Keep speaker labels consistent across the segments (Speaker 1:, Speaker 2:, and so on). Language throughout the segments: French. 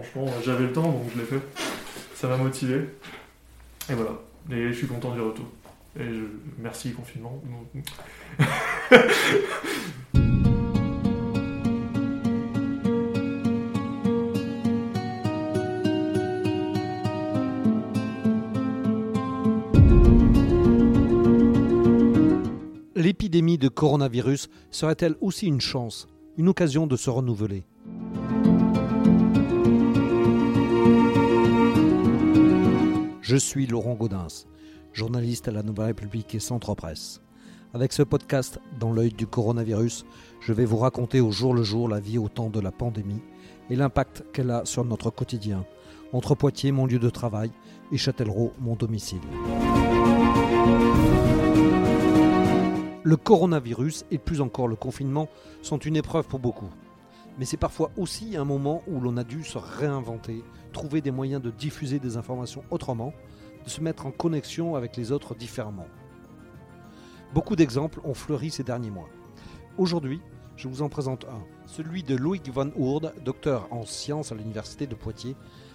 Speaker 1: Franchement, j'avais le temps, donc je l'ai fait. Ça m'a motivé. Et voilà. Et je suis content du retour. Et merci confinement.
Speaker 2: L'épidémie de coronavirus serait-elle aussi une chance, une occasion de se renouveler? Je suis Laurent Gaudens, journaliste à la Nouvelle République et Centre Presse. Avec ce podcast Dans l'œil du coronavirus, je vais vous raconter au jour le jour la vie au temps de la pandémie et l'impact qu'elle a sur notre quotidien, entre Poitiers, mon lieu de travail, et Châtellerault, mon domicile. Le coronavirus et plus encore le confinement sont une épreuve pour beaucoup. Mais c'est parfois aussi un moment où l'on a dû se réinventer, trouver des moyens de diffuser des informations autrement, de se mettre en connexion avec les autres différemment. Beaucoup d'exemples ont fleuri ces derniers mois. Aujourd'hui, je vous en présente un, celui de Loïc Van Oerde, docteur en sciences à l'Université de Poitiers,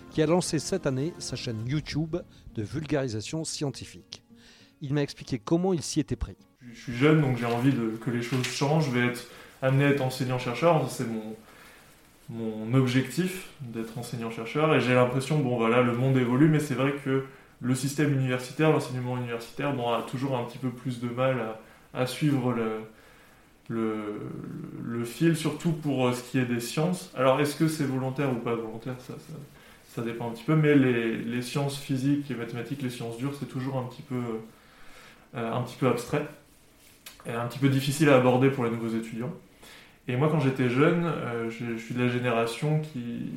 Speaker 2: qui a lancé cette année sa chaîne YouTube de vulgarisation scientifique. Il m'a expliqué comment il s'y était pris.
Speaker 1: Je suis jeune, donc j'ai envie que les choses changent. Je vais être amené à être enseignant-chercheur. C'est mon, mon objectif d'être enseignant-chercheur et j'ai l'impression, bon voilà, le monde évolue, mais c'est vrai que le système universitaire, l'enseignement universitaire, a toujours un petit peu plus de mal à, suivre le, fil, surtout pour euh, ce qui est des sciences. Alors est-ce que c'est volontaire ou pas volontaire ça, dépend un petit peu, mais les, les, sciences physiques et mathématiques, les sciences dures, c'est toujours un petit peu, euh, un petit peu abstrait et un petit peu difficile à aborder pour les nouveaux étudiants. Et moi, quand j'étais jeune, euh, je, suis de la génération qui,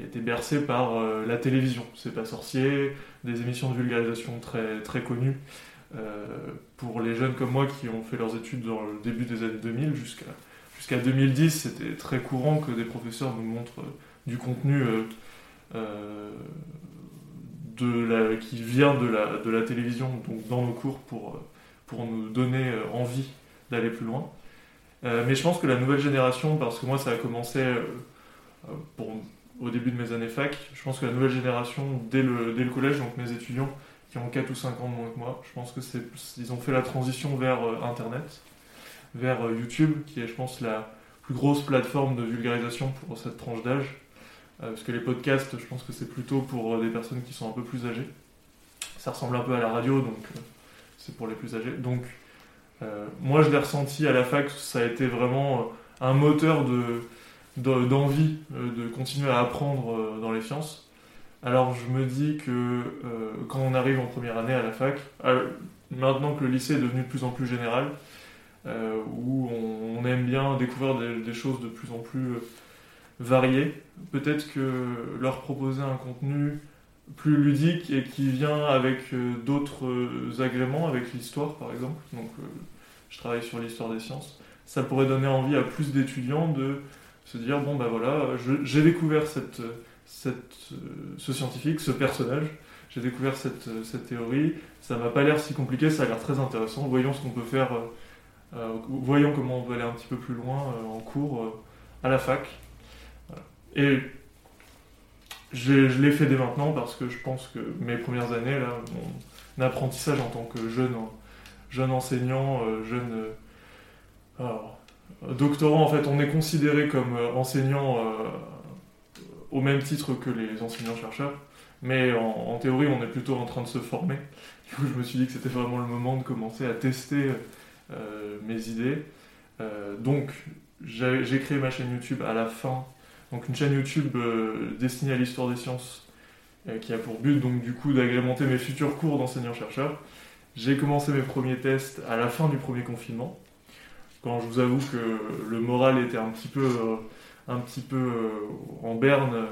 Speaker 1: a été bercée par euh, la télévision. C'est pas sorcier, des émissions de vulgarisation très, très connues. Euh, pour les jeunes comme moi qui ont fait leurs études dans le début des années 2000 jusqu'à jusqu'à 2010, c'était très courant que des professeurs nous montrent du contenu qui vient de la, de la télévision donc dans nos cours pour, pour nous donner envie d'aller plus loin. Euh, mais je pense que la nouvelle génération, parce que moi ça a commencé euh, euh, au début de mes années fac, je pense que la nouvelle génération, dès le, collège, donc mes étudiants qui ont 4 ou 5 ans de moins que moi, je pense que c'est ils ont fait la transition vers Internet, vers YouTube, qui est je pense la plus grosse plateforme de vulgarisation pour cette tranche d'âge. parce que les podcasts, je pense que c'est plutôt pour des personnes qui sont un peu plus âgées. Ça ressemble un peu à la radio, donc c'est pour les plus âgés. Donc euh, moi, je l'ai ressenti à la fac, ça a été vraiment euh, un moteur d'envie euh, de, continuer à apprendre dans les sciences. Alors je me dis que quand on arrive en première année à la fac, maintenant que le lycée est devenu de plus en plus général, où on, aime bien découvrir des, choses de plus en plus variées, peut-être que leur proposer un contenu plus ludique et qui vient avec euh, d'autres euh, agréments, avec l'histoire par exemple. Donc, euh, je travaille sur l'histoire des sciences. Ça pourrait donner envie à plus d'étudiants de se dire bon ben voilà, j'ai découvert cette, ce scientifique, ce personnage, j'ai découvert cette, cette, théorie, ça m'a pas l'air si compliqué, ça a l'air très intéressant, voyons ce qu'on peut faire, voyons comment on peut aller un petit peu plus loin en cours à la fac. Je, l'ai fait dès maintenant parce que je pense que mes premières années, là, mon apprentissage en tant que jeune, jeune enseignant, euh, jeune euh, doctorant, en fait, on est considéré comme euh, enseignant au même titre que les enseignants-chercheurs, mais en, théorie, on est plutôt en train de se former. Du coup, je me suis dit que c'était vraiment le moment de commencer à tester mes idées. donc, j'ai créé ma chaîne YouTube à la fin donc une chaîne YouTube euh, destinée à l'histoire des sciences euh, qui a pour but donc du coup d'agrémenter mes futurs cours d'enseignant-chercheur. J'ai commencé mes premiers tests à la fin du premier confinement, quand je vous avoue que le moral était un petit peu, euh, un petit peu en berne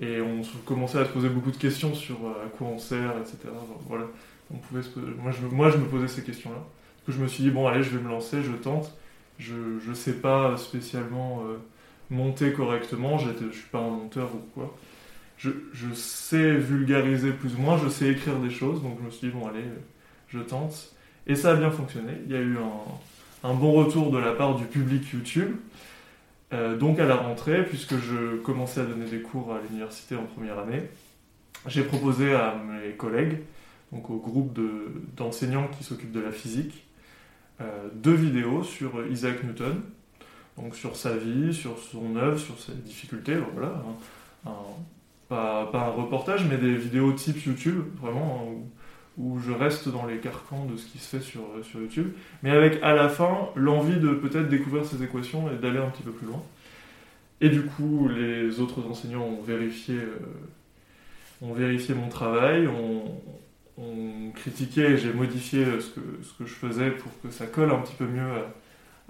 Speaker 1: et on commençait à se poser beaucoup de questions sur à quoi on sert, etc. voilà, on pouvait moi, je, moi je me posais ces questions-là. Je me suis dit bon allez je vais me lancer, je tente. Je ne sais pas spécialement monter correctement, je ne suis pas un monteur ou quoi. Je, sais vulgariser plus ou moins, je sais écrire des choses, donc je me suis dit, bon allez, je tente. Et ça a bien fonctionné, il y a eu un, bon retour de la part du public YouTube. Euh, donc à la rentrée, puisque je commençais à donner des cours à l'université en première année, j'ai proposé à mes collègues, donc au groupe de- d'enseignants qui s'occupent de la physique, euh, deux vidéos sur Isaac Newton, donc sur sa vie, sur son œuvre, sur ses difficultés, voilà. un- un- pas, un reportage, mais des vidéos type YouTube, vraiment, hein, où, je reste dans les carcans de ce qui se fait sur, sur YouTube, mais avec à la fin l'envie de peut-être découvrir ces équations et d'aller un petit peu plus loin. Et du coup, les autres enseignants ont vérifié, euh, ont vérifié mon travail, ont, critiqué j'ai modifié ce que, ce que je faisais pour que ça colle un petit peu mieux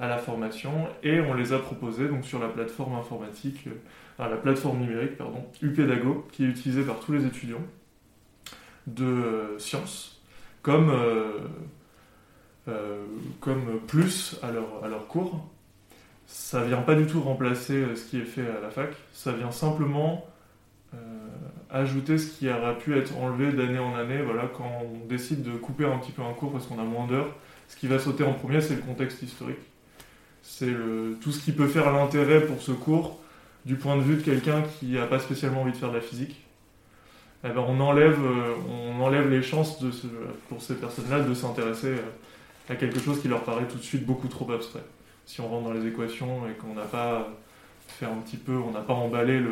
Speaker 1: à la formation, et on les a proposés donc, sur la plateforme informatique, euh, la plateforme numérique, pardon, UPEDAGO, qui est utilisée par tous les étudiants de euh, sciences, comme, euh, comme plus à leur, à leur cours. Ça vient pas du tout remplacer ce qui est fait à la fac, ça vient simplement ajouter ce qui aura pu être enlevé d'année en année, voilà, quand on décide de couper un petit peu un cours parce qu'on a moins d'heures. Ce qui va sauter en premier, c'est le contexte historique. C'est tout ce qui peut faire l'intérêt pour ce cours du point de vue de quelqu'un qui n'a pas spécialement envie de faire de la physique. Eh ben, on, enlève, euh, on enlève les chances pour ces personnes-là de s'intéresser euh, à quelque chose qui leur paraît tout de suite beaucoup trop abstrait. Si on rentre dans les équations et qu'on n'a pas fait un petit peu, on n'a pas emballé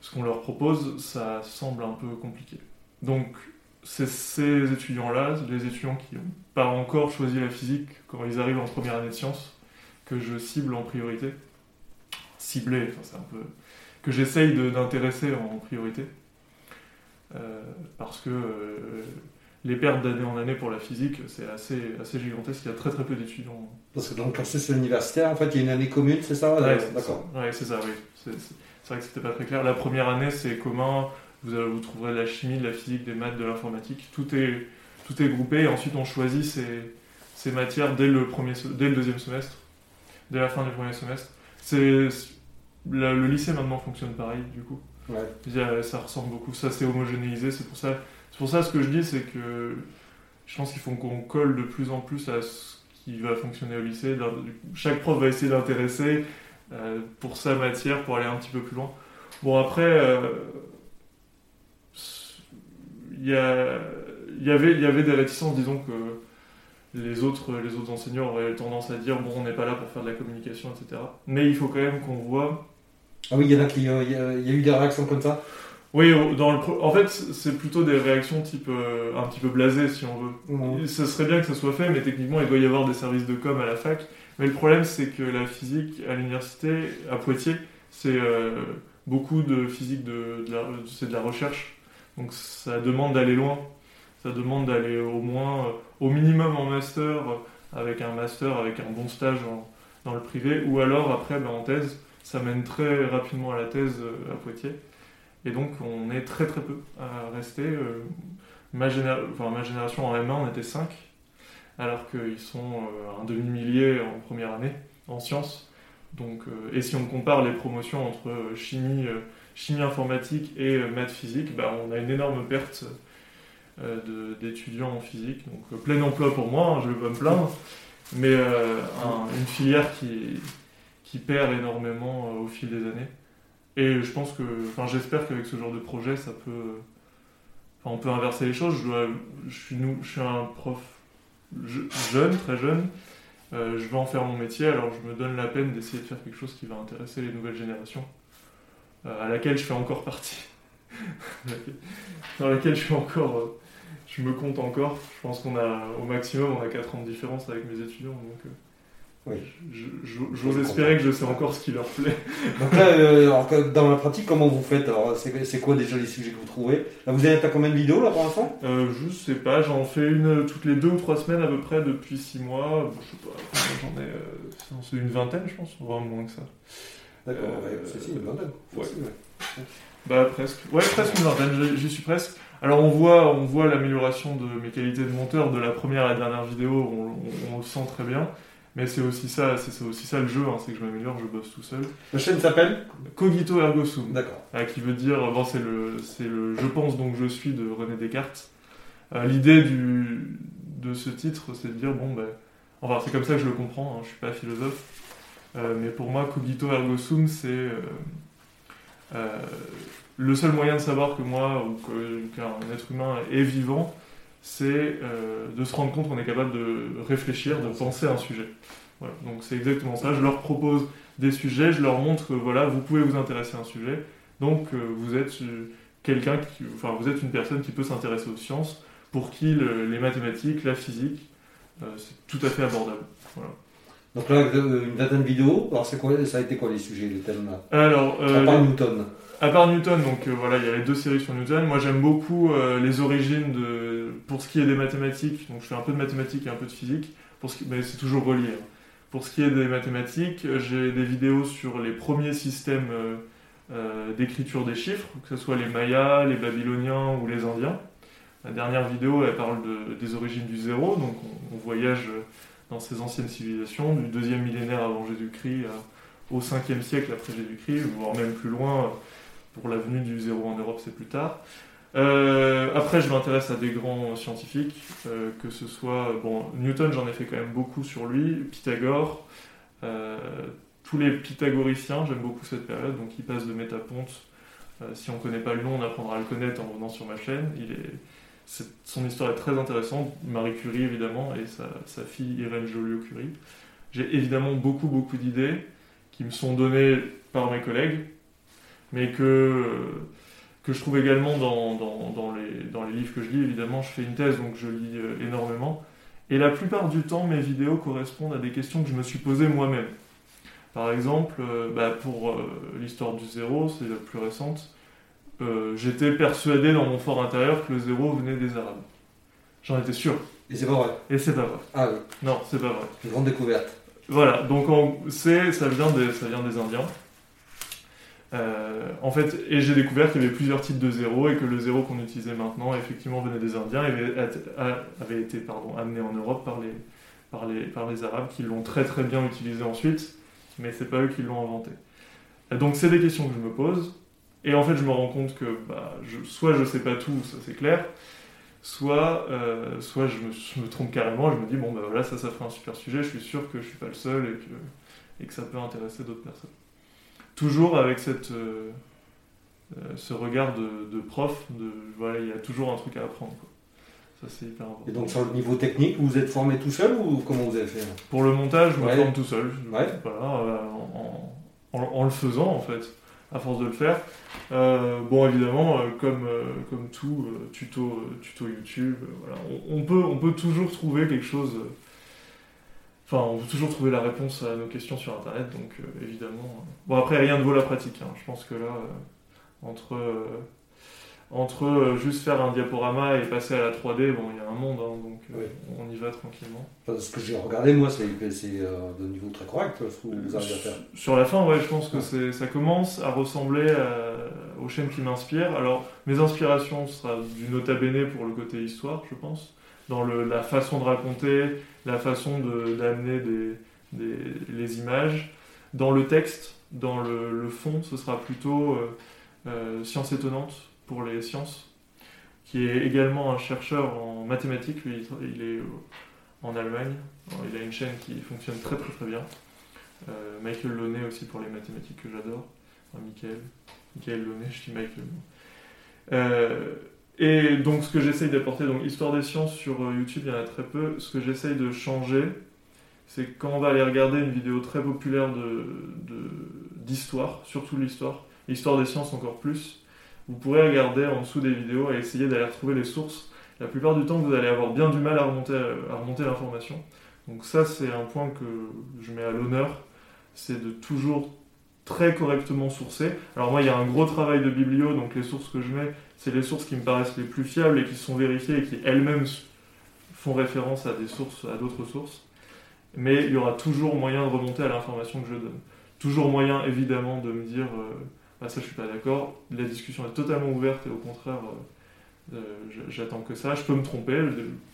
Speaker 1: ce qu'on leur propose, ça semble un peu compliqué. Donc, c'est ces étudiants-là, les étudiants qui n'ont pas encore choisi la physique quand ils arrivent en première année de sciences, que je cible en priorité. Cibler, enfin, c'est un peu. que j'essaye de- d'intéresser en priorité. Euh, parce que euh, les pertes d'année en année pour la physique, c'est assez, assez gigantesque. Il y a très très peu d'étudiants.
Speaker 2: Parce que dans le cursus universitaire, en fait, il y a une année commune, c'est ça?
Speaker 1: Ouais, c'est
Speaker 2: D'accord.
Speaker 1: ça. Ouais, c'est ça, oui. C'est vrai que c'était pas très clair. La première année, c'est commun. Vous, avez- vous trouverez de la chimie, de la physique, des maths, de l'informatique. Tout est, tout est groupé. Et ensuite, on choisit ces, ces matières dès le, premier, dès le deuxième semestre, dès la fin du premier semestre. C'est le lycée maintenant fonctionne pareil, du coup.
Speaker 2: Ouais.
Speaker 1: Ça ressemble beaucoup. Ça, c'est homogénéisé. C'est pour ça. C'est pour ça ce que je dis, c'est que je pense qu'il faut qu'on colle de plus en plus à ce qui va fonctionner au lycée. Chaque prof va essayer d'intéresser euh, pour sa matière, pour aller un petit peu plus loin. Bon, après, euh, il y, a- il y avait, il y avait des réticences, disons que les autres, les autres enseignants auraient tendance à dire bon, on n'est pas là pour faire de la communication, etc. Mais il faut quand même qu'on voit
Speaker 2: Ah oui, il y en a qui. euh, y, a- il y a eu des réactions comme ça?
Speaker 1: Oui, dans le en fait, c'est plutôt des réactions type euh, un petit peu blasées, si on veut.
Speaker 2: Mhm.
Speaker 1: Ce serait bien que ça soit fait, mais techniquement, il doit y avoir des services de com à la fac. Mais le problème, c'est que la physique à l'université, à Poitiers, c'est euh, beaucoup de physique, de, de la- c'est de la recherche. Donc ça demande d'aller loin. Ça demande d'aller au moins, euh, au minimum en master, euh, avec un master, avec un bon stage dans le privé, ou alors après ben, en thèse. Ça mène très rapidement à la thèse euh, à Poitiers. Et donc on est très très peu à rester. ma, enfin, ma génération en M1, on était 5, alors qu'ils sont un demi-millier en première année en sciences. Donc, et si on compare les promotions entre chimie, chimie informatique et maths physique, bah, on a une énorme perte d'étudiants en physique. Donc euh, plein emploi pour moi, hein, je ne vais pas me plaindre, mais euh, un- une filière qui, qui perd énormément euh, au fil des années. Et je pense que, enfin j'espère qu'avec ce genre de projet, ça peut, enfin, on peut inverser les choses. Je, suis, un prof je- jeune, très jeune. Euh, je veux en faire mon métier, alors je me donne la peine d'essayer de faire quelque chose qui va intéresser les nouvelles générations, euh, à laquelle je fais encore partie, dans laquelle je suis encore, euh, je me compte encore. Je pense qu'on a, au maximum, on a 4 ans de différence avec mes étudiants, donc euh,
Speaker 2: Oui.
Speaker 1: j'ose espérer que je sais encore ce qui leur plaît.
Speaker 2: Donc là, euh, alors dans la pratique, comment vous faites? Alors, c'est quoi déjà les sujets que vous trouvez? Là, vous êtes à combien de vidéos là pour l'instant?
Speaker 1: Euh, je sais pas, j'en fais une toutes les deux ou trois semaines à peu près depuis 6 mois. Bon, je sais pas, j'en ai, euh, c'est une vingtaine je pense, voire moins que ça.
Speaker 2: D'accord,
Speaker 1: Euh,
Speaker 2: ouais, c'est une vingtaine.
Speaker 1: ouais. Bah presque, ouais presque une vingtaine, j'y- suis presque. Alors on voit, on voit l'amélioration de mes qualités de monteur de la première à la dernière vidéo, on, on- on le sent très bien. Mais c'est aussi ça, c'est aussi ça le jeu, hein, c'est que je m'améliore, je bosse tout seul.
Speaker 2: La chaîne s'appelle
Speaker 1: Cogito ergo sum.
Speaker 2: D'accord.
Speaker 1: Euh, qui veut dire, bon, c'est le, c'est le je pense donc je suis de René Descartes. Euh, L'idée du, de ce titre, c'est de dire, bon, ben, enfin, c'est comme ça que je le comprends, hein, je suis pas philosophe. mais pour moi, cogito ergo sum, c'est le seul moyen de savoir que moi ou qu'un être humain est vivant, c'est de se rendre compte qu'on est capable de réfléchir, de penser à un sujet. donc c'est exactement ça. Je leur propose des sujets, je leur montre que voilà, vous pouvez vous intéresser à un sujet. Donc vous êtes quelqu'un enfin, vous êtes une personne qui peut s'intéresser aux sciences, pour qui les mathématiques, la physique, euh, c'est tout à fait abordable.
Speaker 2: Donc là, une vingtaine de vidéos. Alors, c'est quoi, ça a été quoi les sujets, les thèmes là?
Speaker 1: Alors,
Speaker 2: euh, à part Newton.
Speaker 1: À part Newton, donc euh, voilà, il y a les deux séries sur Newton. Moi, j'aime beaucoup les origines de, pour ce qui est des mathématiques. Donc, je fais un peu de mathématiques et un peu de physique, pour ce qui, mais c'est toujours relié. Hein. Pour ce qui est des mathématiques, j'ai des vidéos sur les premiers systèmes d'écriture des chiffres, que ce soit les Mayas, les Babyloniens ou les Indiens. La dernière vidéo, elle parle des origines du zéro, donc on, voyage dans ces anciennes civilisations, du deuxième millénaire avant Jésus-Christ au 5e siècle après Jésus-Christ, voire même plus loin, pour la venue du zéro en Europe, c'est plus tard. Euh, après, je m'intéresse à des grands scientifiques, euh, que ce soit. Newton, j'en ai fait quand même beaucoup sur lui, Pythagore, euh, tous les pythagoriciens, j'aime beaucoup cette période, donc il passe de Métaponte. si on ne connaît pas le nom, on apprendra à le connaître en venant sur ma chaîne. Il est son histoire est très intéressante. Marie Curie, évidemment, et sa, fille Irène Joliot-Curie. J'ai évidemment beaucoup, beaucoup d'idées qui me sont données par mes collègues, mais que, que je trouve également dans, dans, les, dans les livres que je lis. Évidemment, je fais une thèse, donc je lis euh, énormément. Et la plupart du temps, mes vidéos correspondent à des questions que je me suis posées moi-même. Par exemple, euh, bah, pour euh, l'histoire du zéro, c'est la plus récente, euh, j'étais persuadé dans mon fort intérieur que le zéro venait des Arabes. J'en étais sûr.
Speaker 2: Et c'est pas vrai.
Speaker 1: Et c'est pas vrai.
Speaker 2: Ah oui.
Speaker 1: Non, c'est pas vrai.
Speaker 2: Une grande découverte.
Speaker 1: Voilà, donc c'est, ça, vient des, ça vient des Indiens. Euh, en fait, et j'ai découvert qu'il y avait plusieurs types de zéro et que le zéro qu'on utilisait maintenant, effectivement, venait des Indiens et avait, été pardon, amené en Europe par les, par les, par les Arabes qui l'ont très très bien utilisé ensuite, mais c'est pas eux qui l'ont inventé. Donc c'est des questions que je me pose. Et en fait, je me rends compte que bah, je, soit je sais pas tout, ça c'est clair, soit, euh, soit je me, trompe carrément, je me dis, bon, bah voilà, ça, ça ferait un super sujet, je suis sûr que je suis pas le seul et que, et que ça peut intéresser d'autres personnes. Toujours avec cette, euh, euh, ce regard de, prof, de, voilà, il y a toujours un truc à apprendre. Ça, c'est hyper important.
Speaker 2: Et donc, sur le niveau technique, vous êtes formé tout seul ou comment vous avez fait
Speaker 1: Pour le montage, je me forme tout seul. Voilà, en, en, le faisant, en fait à force de le faire. Euh, bon, évidemment, euh, comme, euh, comme tout tuto, tuto YouTube, voilà, on, peut, on peut toujours trouver quelque chose. Enfin, on peut toujours trouver la réponse à nos questions sur Internet, donc évidemment. Bon, après, rien ne vaut la pratique. Hein. Je pense que là, entre entre euh, juste faire un diaporama et passer à la 3D, bon, il y a un monde, hein, donc euh, on y va tranquillement.
Speaker 2: ce que j'ai regardé, moi, c'est euh, de niveau très correct, ce que vous arrivez à faire.
Speaker 1: Sur la fin, ouais, je pense que ça commence à ressembler aux chaînes qui m'inspirent. Alors, mes inspirations, ce sera du nota bene pour le côté histoire, je pense, dans le, la façon de raconter, la façon d'amener des, les images. Dans le texte, dans le, le fond, ce sera plutôt science étonnante pour les sciences, qui est également un chercheur en mathématiques. Lui, il est en Allemagne. Il a une chaîne qui fonctionne très très très bien. Euh, Michael Launay aussi pour les mathématiques que j'adore. Enfin, Michael. Michael Launay, je dis Michael. Euh, et donc ce que j'essaye d'apporter, donc Histoire des sciences sur euh, YouTube, il y en a très peu. Ce que j'essaye de changer, c'est quand on va aller regarder une vidéo très populaire d'histoire, de, surtout l'histoire, l'histoire des sciences encore plus, vous pourrez regarder en dessous des vidéos et essayer d'aller retrouver les sources. La plupart du temps, vous allez avoir bien du mal à remonter, l'information. Donc ça, c'est un point que je mets à l'honneur, c'est de toujours très correctement sourcer. Alors moi, il y a un gros travail de biblio, donc les sources que je mets, c'est les sources qui me paraissent les plus fiables et qui sont vérifiées et qui elles-mêmes font référence à des sources, à d'autres sources. Mais il y aura toujours moyen de remonter à l'information que je donne. Toujours moyen, évidemment, de me dire... Euh, ah, ça, je suis pas d'accord. La discussion est totalement ouverte et au contraire, euh, euh, j'attends que ça. Je peux me tromper,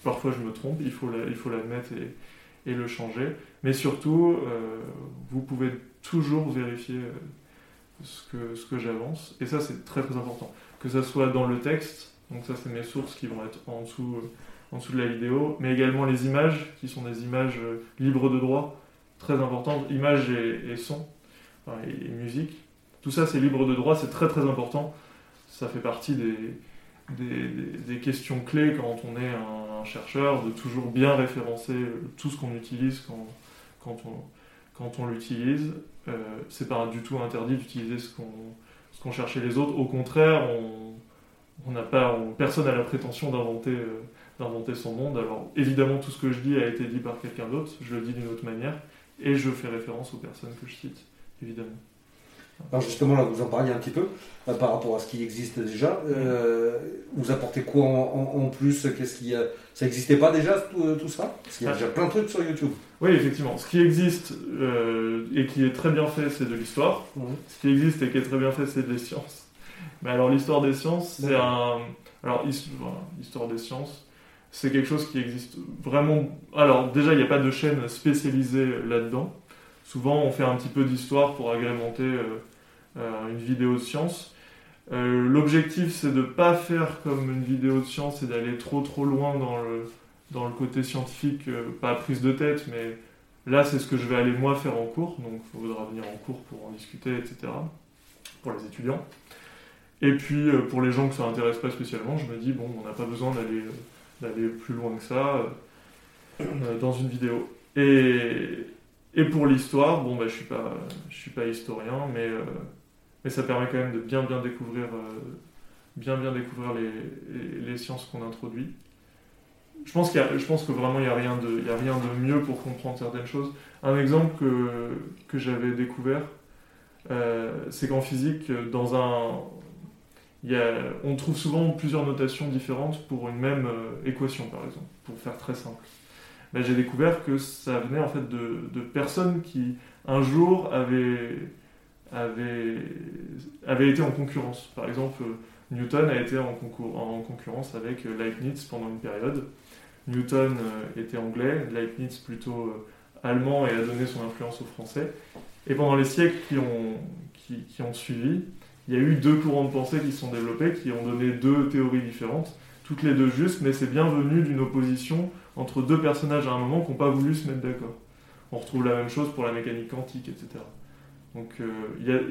Speaker 1: parfois je me trompe, il faut l'admettre et, et, le changer. Mais surtout, euh, vous pouvez toujours vérifier ce que, ce que j'avance. Et ça, c'est très très important. Que ça soit dans le texte, donc ça, c'est mes sources qui vont être en dessous, en dessous de la vidéo, mais également les images, qui sont des images libres de droit très importantes, images et, son, et, musique. Tout ça, c'est libre de droit, c'est très très important. Ça fait partie des, questions clés quand on est un, chercheur, de toujours bien référencer tout ce qu'on utilise quand, on, l'utilise. Euh, c'est pas du tout interdit d'utiliser ce qu'on qu'on cherchait les autres. Au contraire, on, on n'a pas, personne n'a la prétention d'inventer, euh, d'inventer son monde. Alors évidemment, tout ce que je dis a été dit par quelqu'un d'autre. Je le dis d'une autre manière, et je fais référence aux personnes que je cite, évidemment.
Speaker 2: Alors justement, là, vous en parliez un petit peu euh, par rapport à ce qui existe déjà. Euh, vous apportez quoi en, plus? Qu'est-ce qui Ça n'existait pas déjà tout, tout ça? Parce qu'il y a déjà plein de trucs sur YouTube.
Speaker 1: Oui, effectivement. Ce qui existe et qui est très bien fait, c'est de l'histoire. Mhm. Ce qui existe et qui est très bien fait, c'est des sciences. Mais alors l'histoire des sciences, c'est un... Alors, histoire des sciences, c'est quelque chose qui existe vraiment... Alors déjà, il n'y a pas de chaîne spécialisée là-dedans. Souvent, on fait un petit peu d'histoire pour agrémenter euh, euh, une vidéo de science. Euh, l'objectif, c'est de ne pas faire comme une vidéo de science et d'aller trop trop loin dans le, côté scientifique, pas prise de tête, mais là, c'est ce que je vais aller moi faire en cours. Donc, il faudra venir en cours pour en discuter, etc. Pour les étudiants. Et puis pour les gens que ça n'intéresse pas spécialement, je me dis, bon, on n'a pas besoin d'aller, plus loin que ça dans une vidéo. Et, et pour l'histoire, bon, bah, je suis, pas, je suis pas historien, mais, euh, mais ça permet quand même de bien bien découvrir, bien, bien découvrir les, les, sciences qu'on introduit. Je pense, qu'il y a, je pense que vraiment il n'y a, rien de, a rien de mieux pour comprendre certaines choses. Un exemple que, que j'avais découvert, c'est qu'en physique, dans un, on trouve souvent plusieurs notations différentes pour une même euh, équation, par exemple, pour faire très simple. J'ai découvert que ça venait en fait de, personnes qui, un jour, avaient, avaient, été en concurrence. Par exemple, Newton a été en, en concurrence avec Leibniz pendant une période. Newton euh, était anglais, Leibniz plutôt euh, allemand et a donné son influence aux Français. Et pendant les siècles qui ont, qui ont suivi, il y a eu deux courants de pensée qui se sont développés, qui ont donné deux théories différentes, toutes les deux justes, mais c'est bien venu d'une opposition entre deux personnages à un moment qui n'ont pas voulu se mettre d'accord. On retrouve la même chose pour la mécanique quantique, etc. Donc euh,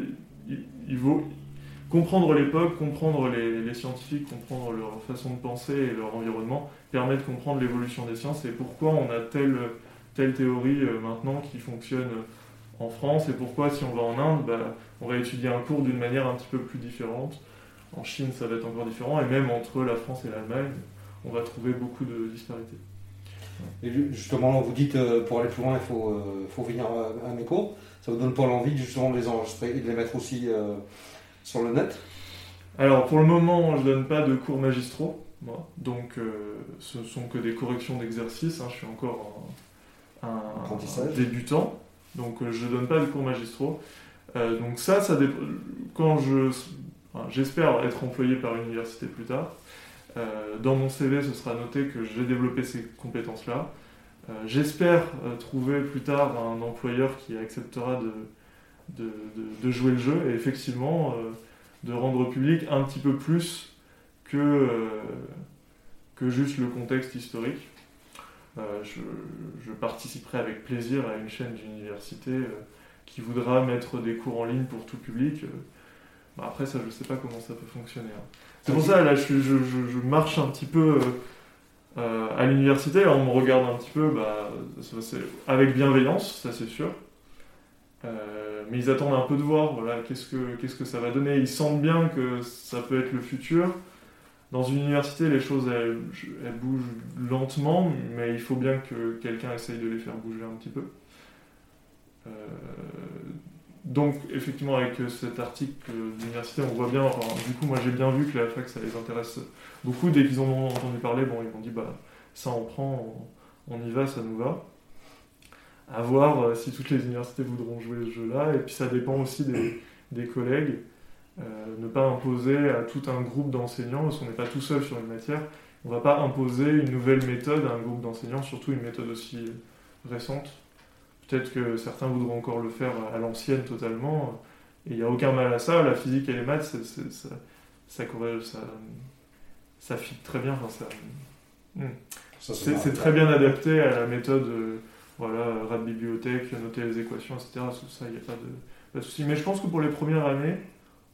Speaker 1: il, vaut comprendre l'époque, comprendre les, scientifiques, comprendre leur façon de penser et leur environnement, permet de comprendre l'évolution des sciences et pourquoi on a telle, telle théorie euh, maintenant qui fonctionne en France et pourquoi si on va en Inde, bah, on va étudier un cours d'une manière un petit peu plus différente. En Chine, ça va être encore différent, et même entre la France et l'Allemagne, on va trouver beaucoup de disparités.
Speaker 2: Et justement, vous dites euh, pour aller plus loin, il faut, euh, faut venir à, mes cours. Ça vous donne pas l'envie justement de les enregistrer et de les mettre aussi euh, sur le net?
Speaker 1: Alors pour le moment, je donne pas de cours magistraux, moi. donc ce sont que des corrections d'exercices. Hein. Je suis encore un, débutant, donc je donne pas de cours magistraux. Donc ça, ça quand je, j'espère être employé par une université plus tard. Euh, dans mon CV, ce sera noté que j'ai développé ces compétences-là. Euh, j'espère trouver plus tard un employeur qui acceptera de, jouer le jeu et effectivement de rendre public un petit peu plus que, juste le contexte historique. Je, participerai avec plaisir à une chaîne d'université qui voudra mettre des cours en ligne pour tout public. Euh, bah, après, ça, je sais pas comment ça peut fonctionner. Hein. C'est pour ça, là, je, je, marche un petit peu euh, euh, à l'université, on me regarde un petit peu bah, avec bienveillance, ça c'est sûr. mais ils attendent un peu de voir, voilà, qu'est-ce que, que ça va donner. Ils sentent bien que ça peut être le futur. Dans une université, les choses, elles, bougent lentement, mais il faut bien que quelqu'un essaye de les faire bouger un petit peu. Euh, donc, effectivement, avec cet article d'université, on voit bien, du coup, moi j'ai bien vu que la fac, ça les intéresse beaucoup. Dès qu'ils en ont entendu parler, bon, ils m'ont dit, bah, ça on prend, on, y va, ça nous va. À voir euh, si toutes les universités voudront jouer ce jeu-là. Et puis ça dépend aussi des, collègues. Euh, ne pas imposer à tout un groupe d'enseignants, parce qu'on n'est pas tout seul sur une matière, on ne va pas imposer une nouvelle méthode à un groupe d'enseignants, surtout une méthode aussi récente. Peut-être que certains voudront encore le faire à l'ancienne totalement. Et il n'y a aucun mal à ça. La physique et les maths, ça, ça, ça, fit très bien. Enfin, hmm. c'est très bien adapté à la méthode euh, voilà, rap bibliothèque, noter les équations, etc. Ça, il n'y a pas de, pas de souci. Mais je pense que pour les premières années,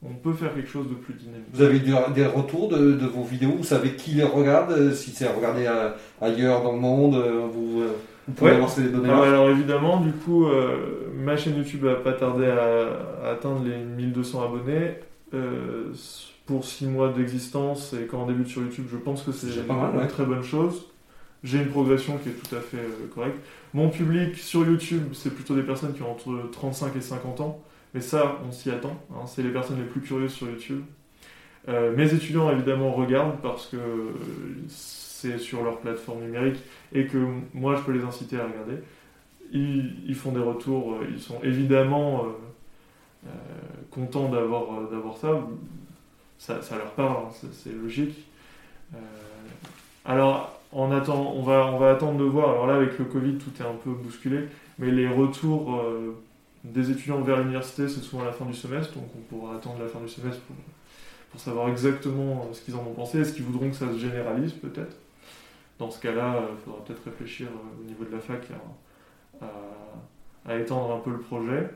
Speaker 1: on peut faire quelque chose de plus dynamique.
Speaker 2: Vous avez des retours de, vos vidéos? Vous savez qui les regarde? Euh, Si c'est regardé euh, ailleurs dans le monde, euh, vous,
Speaker 1: pouvez avancer les données alors, évidemment, du coup, ma chaîne YouTube n'a pas tardé à, atteindre les 1200 abonnés. pour 6 mois d'existence et quand on débute sur YouTube, je pense que c'est une, très bonne chose. J'ai une progression qui est tout à fait correcte. Mon public sur YouTube, c'est plutôt des personnes qui ont entre 35 et 50 ans. Mais ça, on s'y attend. Hein. c'est les personnes les plus curieuses sur YouTube. Euh, mes étudiants, évidemment, regardent parce que c'est sur leur plateforme numérique et que moi, je peux les inciter à regarder. Ils, font des retours, euh, ils sont évidemment euh, contents d'avoir, ça. ça. leur parle, hein, c'est, logique. alors, on, attend, on, va, on va attendre de voir. Alors là, avec le Covid, tout est un peu bousculé, mais les retours des étudiants vers l'université, c'est souvent à la fin du semestre, donc on pourra attendre la fin du semestre pour, pour savoir exactement euh, ce qu'ils en ont pensé. Est-ce qu'ils voudront que ça se généralise peut-être? Dans ce cas-là, il faudra peut-être réfléchir euh, au niveau de la fac à, étendre un peu le projet.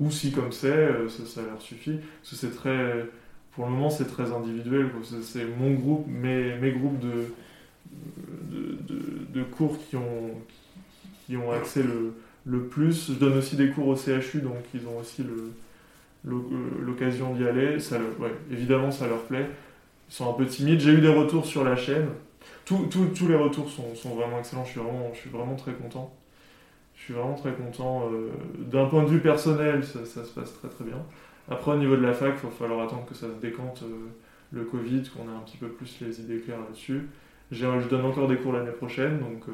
Speaker 1: Ou si comme c'est, euh, ça, leur suffit. Parce que c'est très. Pour le moment, c'est très individuel. C'est mon groupe, mes, mes groupes de, de, cours qui ont, qui ont accès le le plus. Je donne aussi des cours au CHU, donc ils ont aussi l'occasion d'y aller. Évidemment, ça leur plaît. Ils sont un peu timides. J'ai eu des retours sur la chaîne. tous les retours sont, vraiment excellents. Je suis vraiment, très content. Je suis vraiment très content. Euh, d'un point de vue personnel, ça, se passe très très bien. Après, au niveau de la fac, il va falloir attendre que ça se décante euh, le Covid, qu'on ait un petit peu plus les idées claires là-dessus. Je donne encore des cours l'année prochaine, donc euh,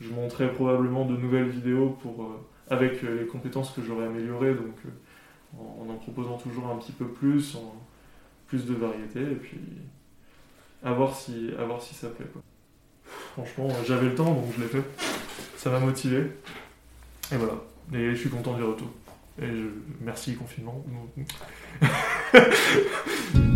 Speaker 1: je montrerai probablement de nouvelles vidéos pour, euh, avec euh, les compétences que j'aurais améliorées, donc euh, en, en, proposant toujours un petit peu plus, plus de variété, et puis à voir si, si ça plaît. Quoi. Franchement, j'avais le temps, donc je l'ai fait. Ça m'a motivé. Et voilà. Et je suis content du retour. Et merci confinement.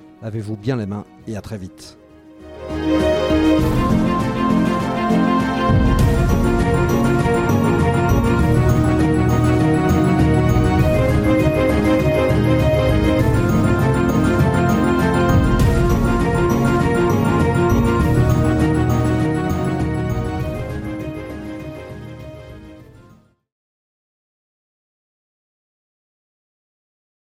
Speaker 2: Lavez-vous bien les mains et à très vite.